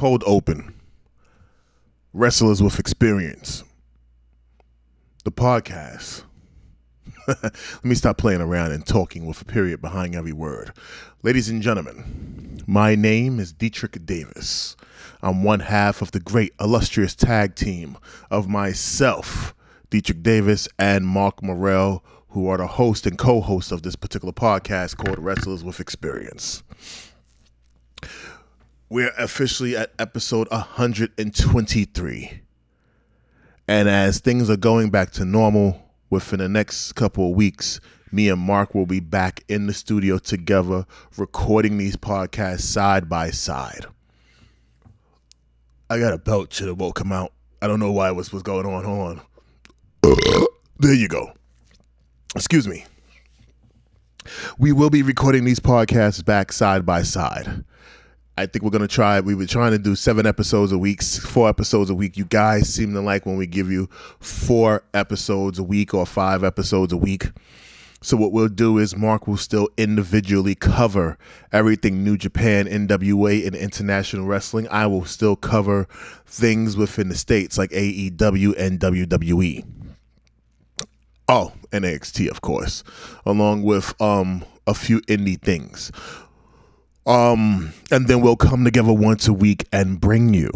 Cold Open, Wrestlers with Experience, the podcast. Let me stop playing around and talking with a period behind every word. Ladies and gentlemen, my name is Deitrich Davis. I'm one half of the great illustrious tag team of myself, Deitrich Davis, and Mark Morel, who are the host and co host of this particular podcast called Wrestlers with Experience. We're officially at episode 123. And as things are going back to normal within the next couple of weeks, me and Mark will be back in the studio together recording these podcasts side by side. I got a belt should have woke him out. I don't know why what's what's going on. Hold on. there you go. Excuse me. We will be recording these podcasts back side by side. I think we're gonna try. We were trying to do seven episodes a week, four episodes a week. You guys seem to like when we give you four episodes a week or five episodes a week. So what we'll do is Mark will still individually cover everything New Japan, NWA, and international wrestling. I will still cover things within the states like AEW and WWE. Oh, NXT, of course, along with um a few indie things. Um, and then we'll come together once a week and bring you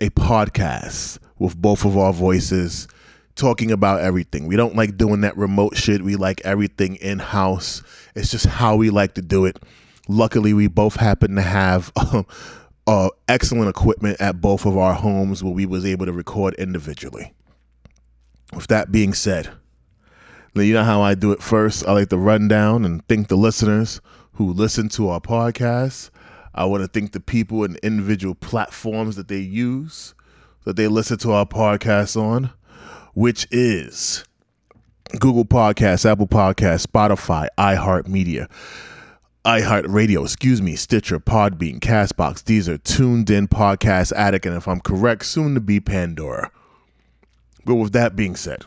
a podcast with both of our voices talking about everything. We don't like doing that remote shit. We like everything in house. It's just how we like to do it. Luckily, we both happen to have uh, excellent equipment at both of our homes where we was able to record individually. With that being said, you know how I do it first. I like to run down and thank the listeners who listen to our podcast. I want to thank the people and individual platforms that they use, that they listen to our podcast on, which is Google Podcasts, Apple Podcasts, Spotify, iHeartMedia, iHeartRadio, excuse me, Stitcher, Podbean, Castbox. Deezer tuned in Podcast Addict, and if I'm correct, soon to be Pandora. But with that being said,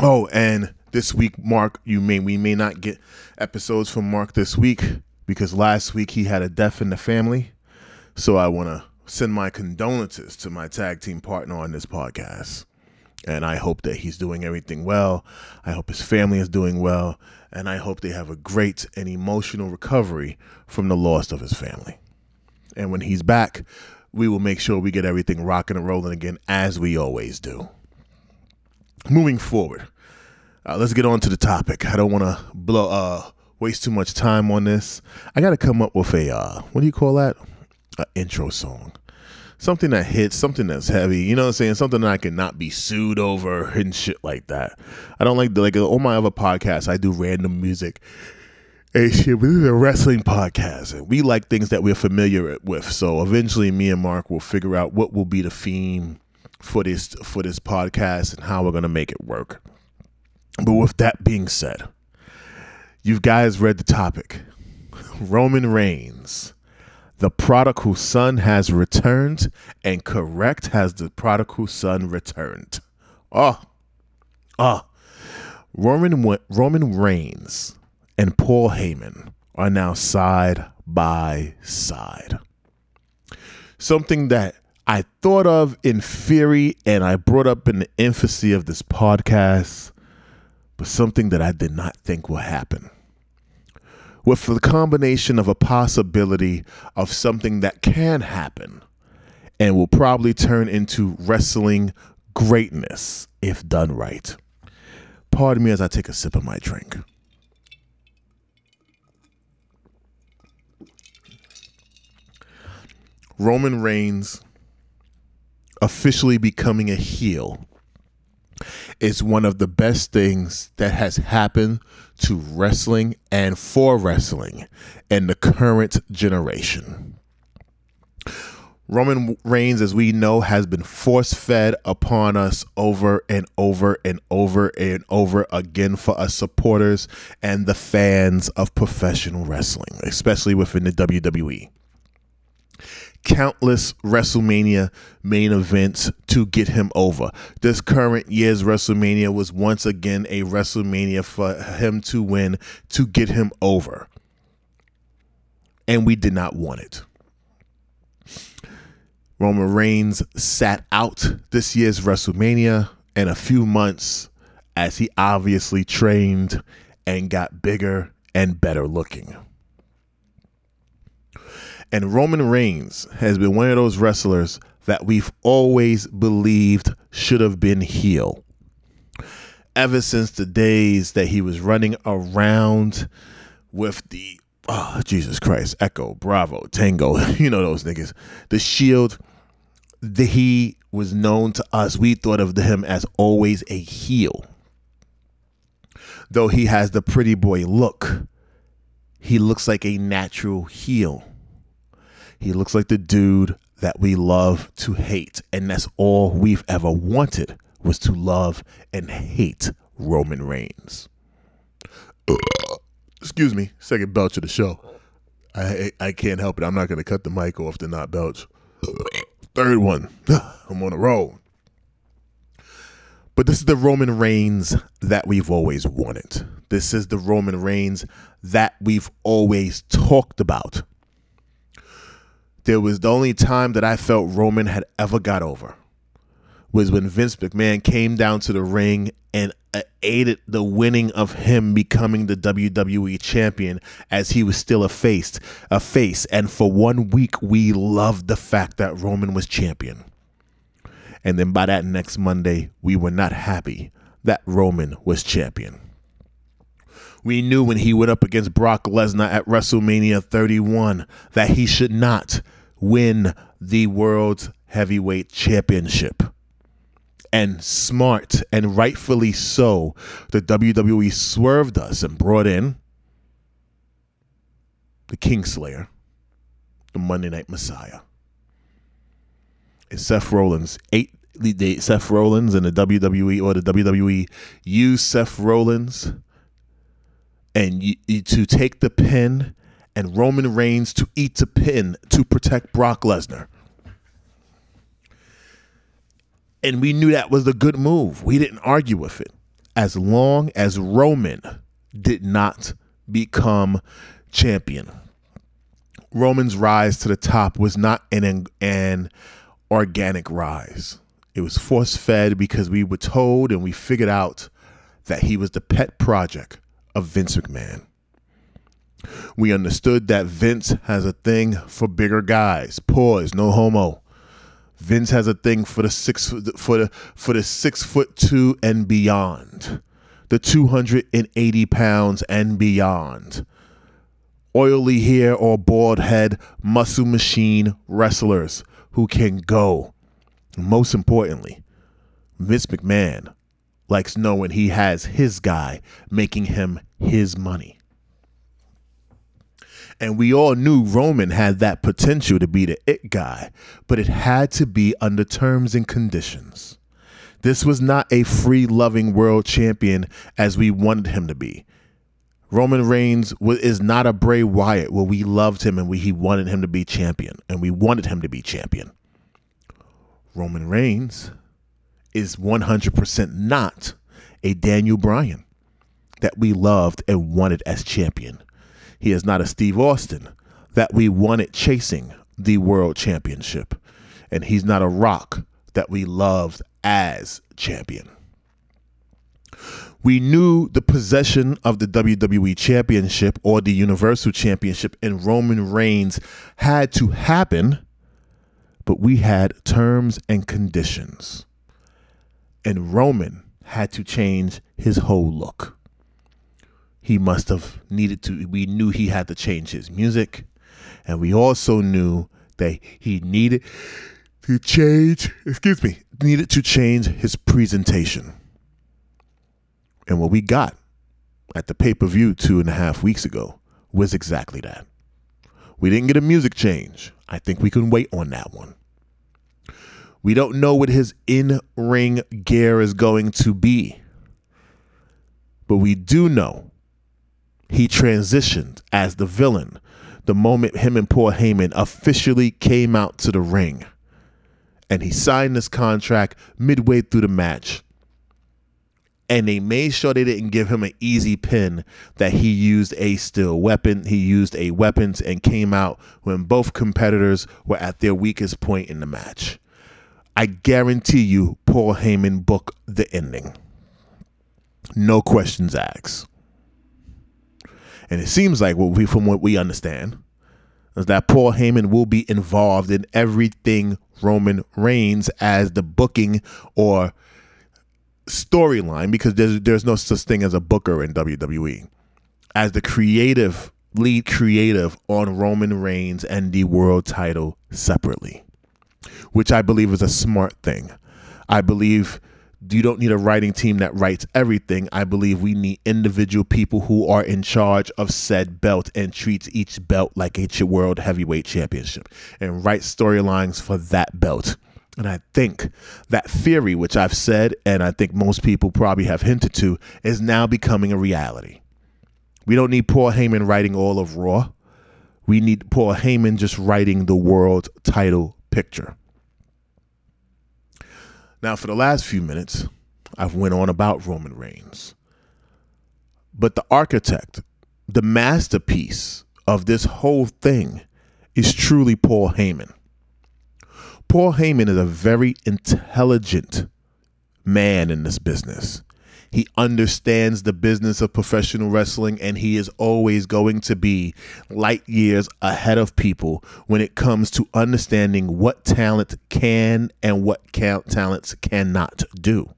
oh, and this week, Mark, you may we may not get episodes from Mark this week because last week he had a death in the family. So I want to send my condolences to my tag team partner on this podcast. And I hope that he's doing everything well. I hope his family is doing well. And I hope they have a great and emotional recovery from the loss of his family. And when he's back, we will make sure we get everything rocking and rolling again as we always do. Moving forward, uh, let's get on to the topic. I don't want to blow uh waste too much time on this. I got to come up with a uh, what do you call that? An intro song. Something that hits, something that's heavy. You know what I'm saying? Something that I can not be sued over and shit like that. I don't like the, like on my other podcasts. I do random music. Hey, shit, this is a wrestling podcast, and we like things that we're familiar with. So eventually, me and Mark will figure out what will be the theme for this for this podcast and how we're gonna make it work. But with that being said, you guys read the topic. Roman Reigns, the prodigal son has returned, and correct has the prodigal son returned. Oh, oh. Roman Roman Reigns and Paul Heyman are now side by side. Something that I thought of in theory and I brought up in the infancy of this podcast but something that I did not think will happen. With the combination of a possibility of something that can happen and will probably turn into wrestling greatness if done right. Pardon me as I take a sip of my drink. Roman Reigns officially becoming a heel is one of the best things that has happened to wrestling and for wrestling in the current generation. Roman Reigns, as we know, has been force fed upon us over and over and over and over again for us supporters and the fans of professional wrestling, especially within the WWE countless WrestleMania main events to get him over. This current year's WrestleMania was once again a WrestleMania for him to win to get him over. And we did not want it. Roman Reigns sat out this year's WrestleMania in a few months as he obviously trained and got bigger and better looking. And Roman Reigns has been one of those wrestlers that we've always believed should have been heel. Ever since the days that he was running around with the oh Jesus Christ, Echo, Bravo, Tango, you know those niggas. The Shield, the, he was known to us. We thought of him as always a heel. Though he has the pretty boy look, he looks like a natural heel. He looks like the dude that we love to hate. And that's all we've ever wanted was to love and hate Roman Reigns. Uh, excuse me, second belch of the show. I I can't help it. I'm not going to cut the mic off to not belch. Third one. I'm on a roll. But this is the Roman Reigns that we've always wanted. This is the Roman Reigns that we've always talked about. There was the only time that I felt Roman had ever got over was when Vince McMahon came down to the ring and uh, aided the winning of him becoming the WWE champion as he was still a face, a face. And for one week, we loved the fact that Roman was champion. And then by that next Monday, we were not happy that Roman was champion. We knew when he went up against Brock Lesnar at WrestleMania 31 that he should not win the world's Heavyweight Championship and smart and rightfully so, the WWE swerved us and brought in the Kingslayer, the Monday Night Messiah. And Seth Rollins, eight Seth Rollins and the WWE or the WWE used Seth Rollins and you, to take the pin and Roman Reigns to eat the pin to protect Brock Lesnar. And we knew that was a good move. We didn't argue with it. As long as Roman did not become champion. Roman's rise to the top was not an, an organic rise. It was force fed because we were told and we figured out that he was the pet project of Vince McMahon. We understood that Vince has a thing for bigger guys. Pause, no homo. Vince has a thing for the six for the for the six foot two and beyond, the two hundred and eighty pounds and beyond. Oily hair or bald head muscle machine wrestlers who can go. Most importantly, Vince McMahon likes knowing he has his guy making him his money. And we all knew Roman had that potential to be the it guy, but it had to be under terms and conditions. This was not a free loving world champion as we wanted him to be. Roman Reigns is not a Bray Wyatt where we loved him and we, he wanted him to be champion, and we wanted him to be champion. Roman Reigns is 100% not a Daniel Bryan that we loved and wanted as champion. He is not a Steve Austin that we wanted chasing the world championship. And he's not a rock that we loved as champion. We knew the possession of the WWE Championship or the Universal Championship in Roman Reigns had to happen, but we had terms and conditions. And Roman had to change his whole look. He must have needed to we knew he had to change his music and we also knew that he needed to change excuse me needed to change his presentation. And what we got at the pay-per-view two and a half weeks ago was exactly that. We didn't get a music change. I think we can wait on that one we don't know what his in-ring gear is going to be but we do know he transitioned as the villain the moment him and Paul Heyman officially came out to the ring. And he signed this contract midway through the match. and they made sure they didn't give him an easy pin that he used a steel weapon he used a weapons and came out when both competitors were at their weakest point in the match i guarantee you paul heyman booked the ending. No questions asked. And it seems like what we from what we understand is that paul heyman will be involved in everything roman reigns as the booking or storyline because there's there's no such thing as a booker in WWE as the creative lead creative on Roman Reigns and the world title separately, which I believe is a smart thing. I believe you don't need a writing team that writes everything. I believe we need individual people who are in charge of said belt and treats each belt like a world heavyweight championship and write storylines for that belt. And I think that theory, which I've said, and I think most people probably have hinted to, is now becoming a reality. We don't need Paul Heyman writing all of Raw. We need Paul Heyman just writing the world title picture. Now, for the last few minutes, I've went on about Roman Reigns. But the architect, the masterpiece of this whole thing is truly Paul Heyman. Paul Heyman is a very intelligent man in this business. He understands the business of professional wrestling and he is always going to be light years ahead of people when it comes to understanding what talent can and what talents cannot do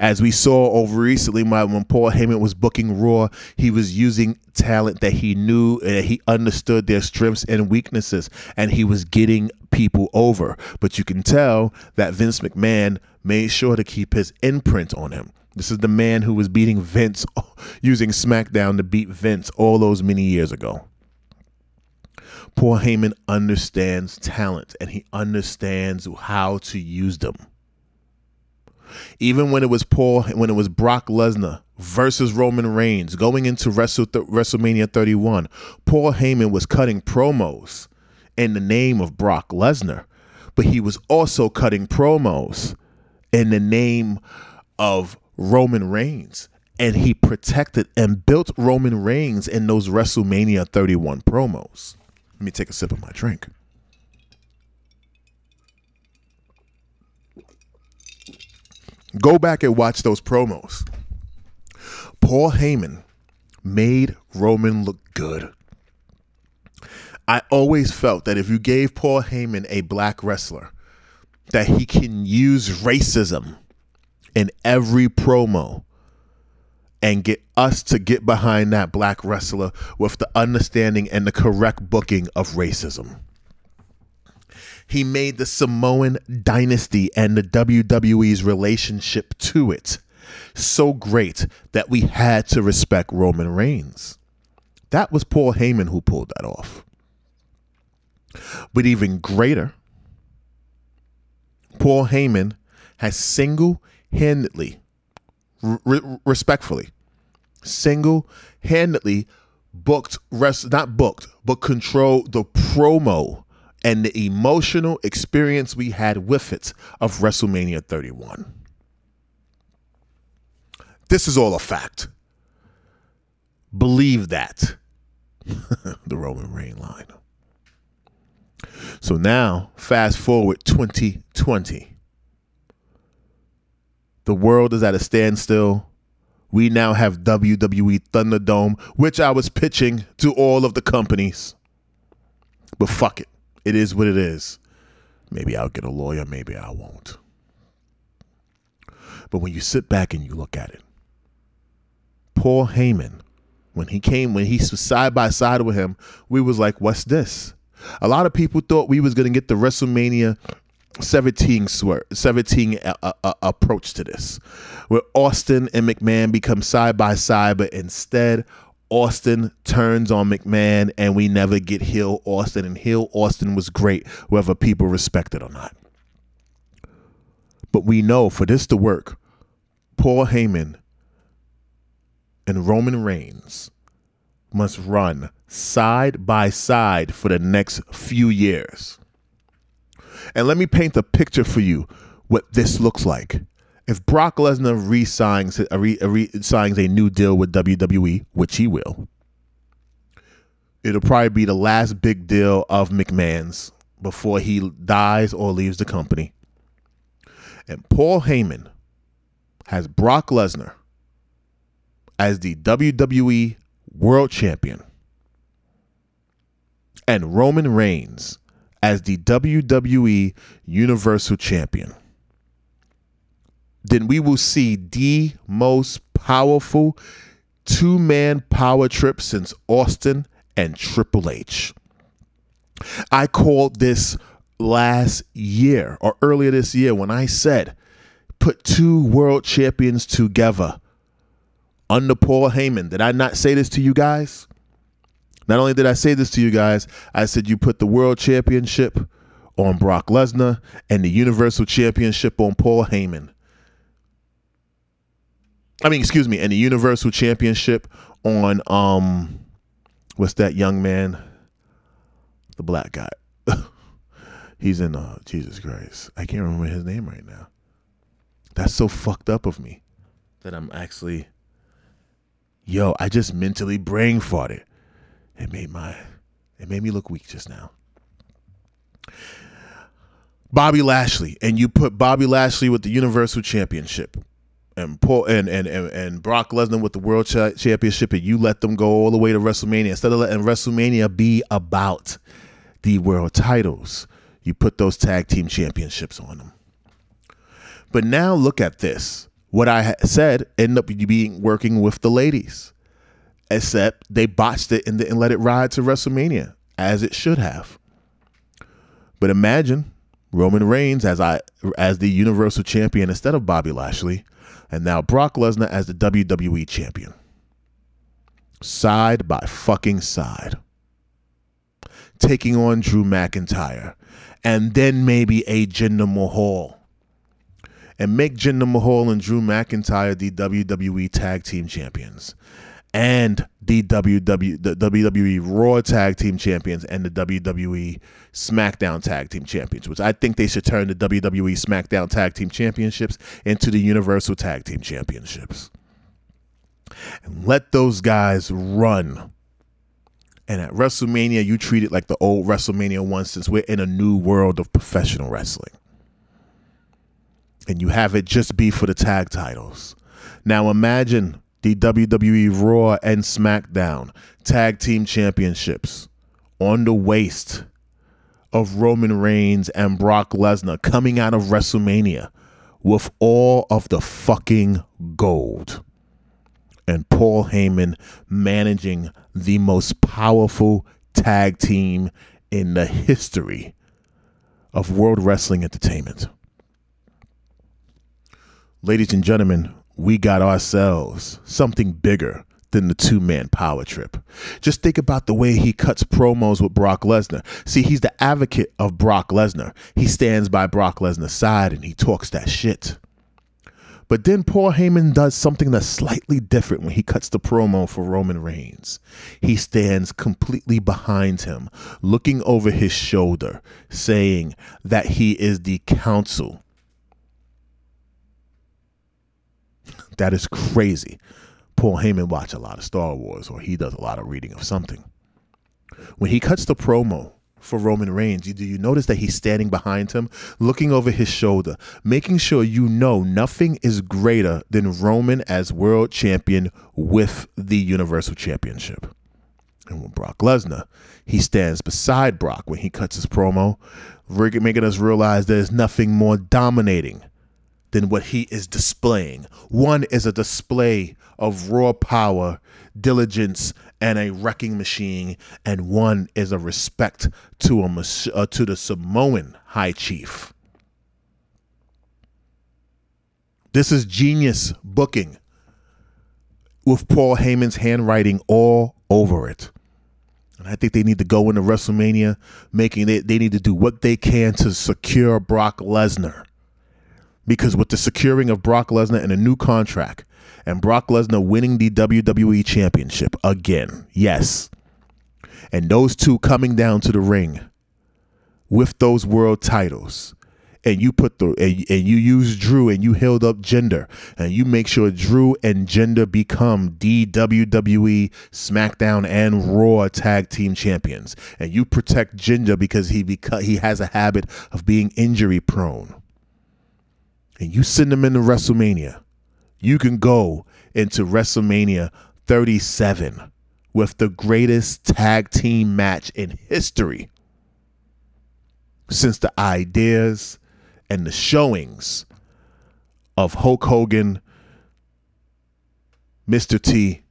as we saw over recently when Paul Heyman was booking Raw, he was using talent that he knew and he understood their strengths and weaknesses, and he was getting people over. But you can tell that Vince McMahon made sure to keep his imprint on him. This is the man who was beating Vince using SmackDown to beat Vince all those many years ago. Paul Heyman understands talent and he understands how to use them. Even when it was Paul, when it was Brock Lesnar versus Roman Reigns going into Wrestle th- WrestleMania 31, Paul Heyman was cutting promos in the name of Brock Lesnar, but he was also cutting promos in the name of Roman Reigns. And he protected and built Roman Reigns in those WrestleMania 31 promos. Let me take a sip of my drink. Go back and watch those promos. Paul Heyman made Roman look good. I always felt that if you gave Paul Heyman a black wrestler, that he can use racism in every promo and get us to get behind that black wrestler with the understanding and the correct booking of racism. He made the Samoan dynasty and the WWE's relationship to it so great that we had to respect Roman Reigns. That was Paul Heyman who pulled that off. But even greater, Paul Heyman has single handedly, re- respectfully, single handedly booked, rest, not booked, but controlled the promo and the emotional experience we had with it of WrestleMania 31. This is all a fact. Believe that. the Roman Reign line. So now, fast forward 2020. The world is at a standstill. We now have WWE Thunderdome, which I was pitching to all of the companies. But fuck it. It is what it is. Maybe I'll get a lawyer, maybe I won't. But when you sit back and you look at it, Paul Heyman, when he came, when he was side by side with him, we was like, what's this? A lot of people thought we was going to get the WrestleMania 17 swear, 17 uh, uh, uh, approach to this, where Austin and McMahon become side by side, but instead Austin turns on McMahon and we never get Heel Austin. And Heel Austin was great, whether people respect it or not. But we know for this to work, Paul Heyman and Roman Reigns must run side by side for the next few years. And let me paint a picture for you what this looks like if Brock Lesnar re-signs, uh, re, uh, re, signs a new deal with WWE, which he will, it'll probably be the last big deal of McMahon's before he dies or leaves the company. And Paul Heyman has Brock Lesnar as the WWE World Champion and Roman Reigns as the WWE Universal Champion, then we will see the most powerful two man power trip since Austin and Triple H. I called this last year or earlier this year when I said put two world champions together under Paul Heyman. Did I not say this to you guys? Not only did I say this to you guys, I said you put the world championship on Brock Lesnar and the universal championship on Paul Heyman. I mean, excuse me, and the universal championship on um what's that young man? The black guy. He's in uh Jesus Christ. I can't remember his name right now. That's so fucked up of me that I'm actually yo, I just mentally brain farted. It made my it made me look weak just now. Bobby Lashley, and you put Bobby Lashley with the Universal Championship, and Paul and and and, Brock Lesnar with the World Championship, and you let them go all the way to WrestleMania instead of letting WrestleMania be about the world titles. You put those tag team championships on them. But now look at this. What I said ended up being working with the ladies except they botched it and didn't let it ride to WrestleMania as it should have. But imagine Roman Reigns as I as the Universal Champion instead of Bobby Lashley, and now Brock Lesnar as the WWE Champion. Side by fucking side. Taking on Drew McIntyre. And then maybe a Jinder Mahal. And make Jinder Mahal and Drew McIntyre the WWE Tag Team Champions and the WW the WWE Raw Tag Team Champions and the WWE SmackDown Tag Team Champions, which I think they should turn the WWE SmackDown Tag Team Championships into the Universal Tag Team Championships. And let those guys run. And at WrestleMania, you treat it like the old WrestleMania one since we're in a new world of professional wrestling. And you have it just be for the tag titles. Now imagine the WWE Raw and SmackDown Tag Team Championships on the waist of Roman Reigns and Brock Lesnar coming out of WrestleMania with all of the fucking gold. And Paul Heyman managing the most powerful tag team in the history of World Wrestling Entertainment. Ladies and gentlemen, we got ourselves something bigger than the two man power trip. Just think about the way he cuts promos with Brock Lesnar. See, he's the advocate of Brock Lesnar. He stands by Brock Lesnar's side and he talks that shit. But then Paul Heyman does something that's slightly different when he cuts the promo for Roman Reigns. He stands completely behind him, looking over his shoulder, saying that he is the counsel That is crazy. Paul Heyman watch a lot of Star Wars, or he does a lot of reading of something. When he cuts the promo for Roman Reigns, do you notice that he's standing behind him, looking over his shoulder, making sure you know nothing is greater than Roman as world champion with the Universal Championship. And when Brock Lesnar, he stands beside Brock when he cuts his promo, making us realize there's nothing more dominating than what he is displaying. One is a display of raw power, diligence, and a wrecking machine, and one is a respect to a uh, to the Samoan High Chief. This is genius booking with Paul Heyman's handwriting all over it. And I think they need to go into WrestleMania making it, they need to do what they can to secure Brock Lesnar because with the securing of Brock Lesnar and a new contract and Brock Lesnar winning the WWE Championship again, yes, and those two coming down to the ring with those world titles, and you put the and, and you use Drew and you held up Jinder and you make sure Drew and Jinder become the WWE SmackDown and Raw tag team champions and you protect Jinder because he because he has a habit of being injury prone and you send him into WrestleMania you can go into WrestleMania 37 with the greatest tag team match in history since the ideas and the showings of Hulk Hogan, Mr. T,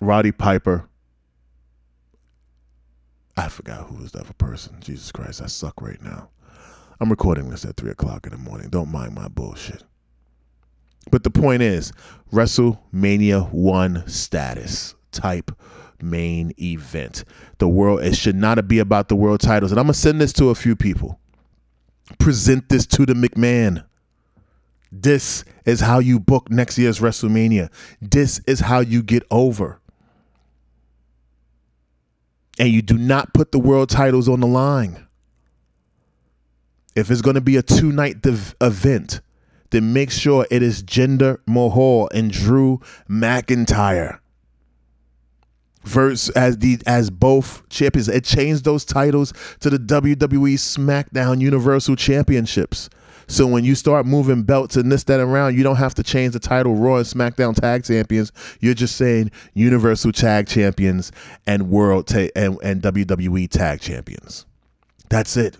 Roddy Piper. I forgot who was the other person. Jesus Christ, I suck right now. I'm recording this at 3 o'clock in the morning. Don't mind my bullshit. But the point is, WrestleMania 1 status type main event. The world, it should not be about the world titles. And I'm going to send this to a few people. Present this to the McMahon. This is how you book next year's WrestleMania. This is how you get over. And you do not put the world titles on the line. If it's going to be a two night div- event, then make sure it is Jinder Mahal and Drew McIntyre verse as the as both champions. It changed those titles to the WWE SmackDown Universal Championships. So when you start moving belts and this, that, around, you don't have to change the title Raw and SmackDown Tag Champions. You're just saying Universal Tag Champions and World ta- and, and WWE Tag Champions. That's it.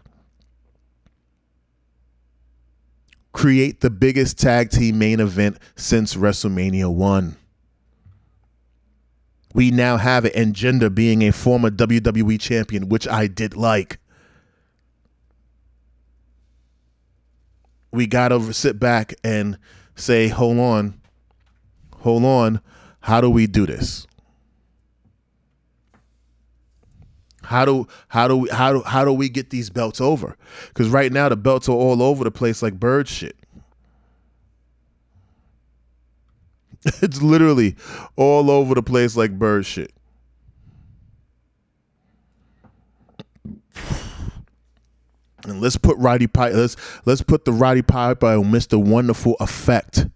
Create the biggest tag team main event since WrestleMania 1 we now have it, and Jinder being a former WWE champion, which I did like. We got to sit back and say, hold on, hold on, how do we do this? How do how do we how do how do we get these belts over? Because right now the belts are all over the place like bird shit. It's literally all over the place like bird shit. And let's put Roddy Piper. Let's let's put the Roddy Piper and Mr. Wonderful effect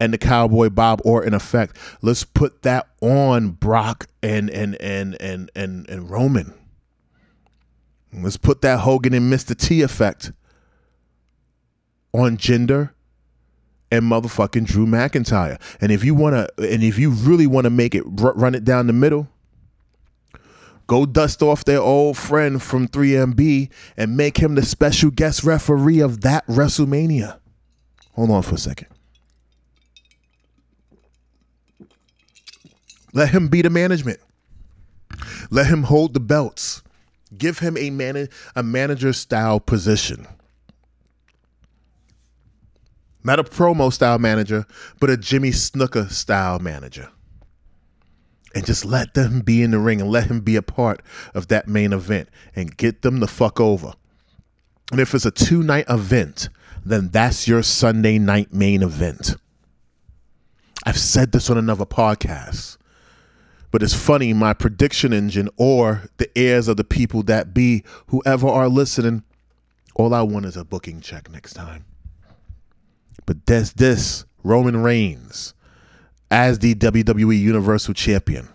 and the Cowboy Bob Orton effect. Let's put that on Brock and and and and and and Roman. Let's put that Hogan and Mr. T effect on Jinder and motherfucking Drew McIntyre. And if you want to, and if you really want to make it run it down the middle, go dust off their old friend from 3MB and make him the special guest referee of that WrestleMania. Hold on for a second. Let him be the management. Let him hold the belts. Give him a man a manager style position not a promo style manager, but a Jimmy Snuka style manager. And just let them be in the ring and let him be a part of that main event and get them the fuck over. And if it's a two night event, then that's your Sunday night main event. I've said this on another podcast, but it's funny. My prediction engine or the ears of the people that be, whoever are listening, all I want is a booking check next time. But that's this Roman Reigns as the WWE Universal Champion,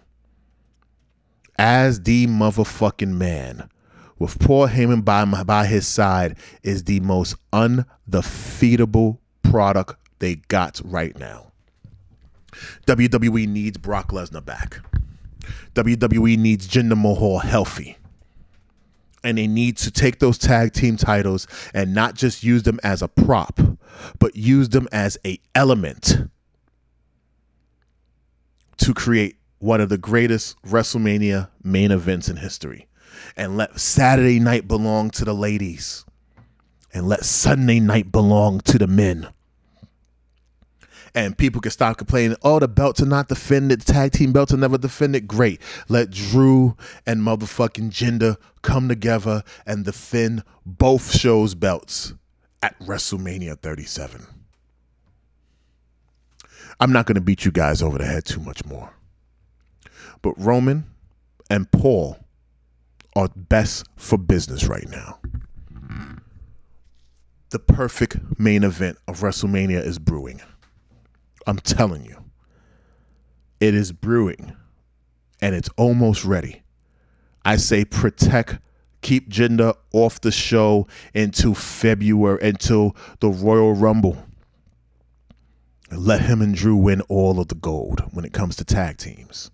as the motherfucking man, with Paul Heyman by, by his side, is the most undefeatable product they got right now. WWE needs Brock Lesnar back. WWE needs Jinder Mahal healthy. And they need to take those tag team titles and not just use them as a prop but use them as a element to create one of the greatest WrestleMania main events in history. And let Saturday night belong to the ladies. And let Sunday night belong to the men and people can stop complaining. Oh, the belts are not defended. The tag team belts are never defended. Great. Let Drew and motherfucking Jinder come together and defend both shows' belts at WrestleMania 37. I'm not going to beat you guys over the head too much more. But Roman and Paul are best for business right now. The perfect main event of WrestleMania is brewing. I'm telling you. It is brewing and it's almost ready. I say protect keep Jinder off the show until February, until the Royal Rumble. Let him and Drew win all of the gold when it comes to tag teams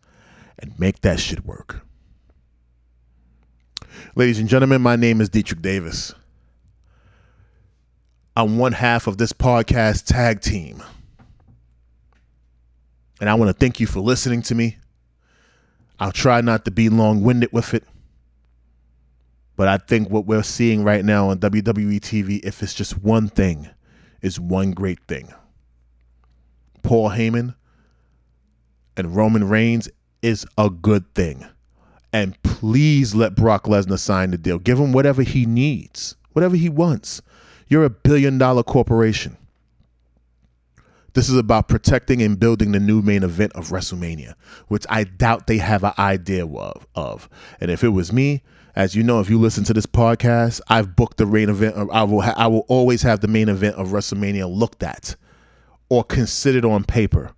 and make that shit work. Ladies and gentlemen, my name is Deitrich Davis. I'm one half of this podcast tag team. And I want to thank you for listening to me. I'll try not to be long winded with it. But I think what we're seeing right now on WWE TV, if it's just one thing, is one great thing. Paul Heyman and Roman Reigns is a good thing. And please let Brock Lesnar sign the deal. Give him whatever he needs, whatever he wants. You're a billion dollar corporation. This is about protecting and building the new main event of WrestleMania, which I doubt they have an idea of. of. And if it was me, as you know, if you listen to this podcast, I've booked the main event. I will. Ha- I will always have the main event of WrestleMania looked at or considered on paper.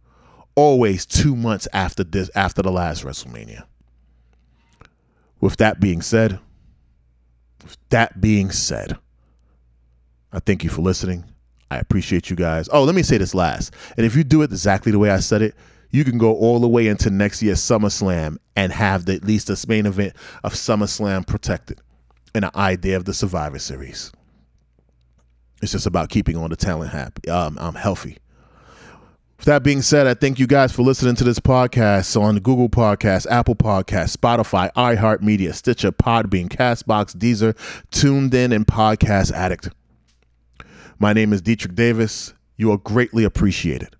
Always two months after this, after the last WrestleMania. With that being said, with that being said, I thank you for listening. I appreciate you guys. Oh, let me say this last. And if you do it exactly the way I said it, you can go all the way into next year's SummerSlam and have the, at least the main event of SummerSlam protected and an idea of the Survivor Series. It's just about keeping all the talent happy, um, um, healthy. With that being said, I thank you guys for listening to this podcast on Google Podcast, Apple Podcast, Spotify, iHeartMedia, Stitcher, Podbean, Castbox, Deezer, TuneIn, and Podcast Addict. My name is Deitrich Davis. You are greatly appreciated.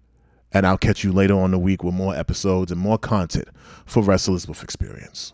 And I'll catch you later on the week with more episodes and more content for Wrestlers with Experience.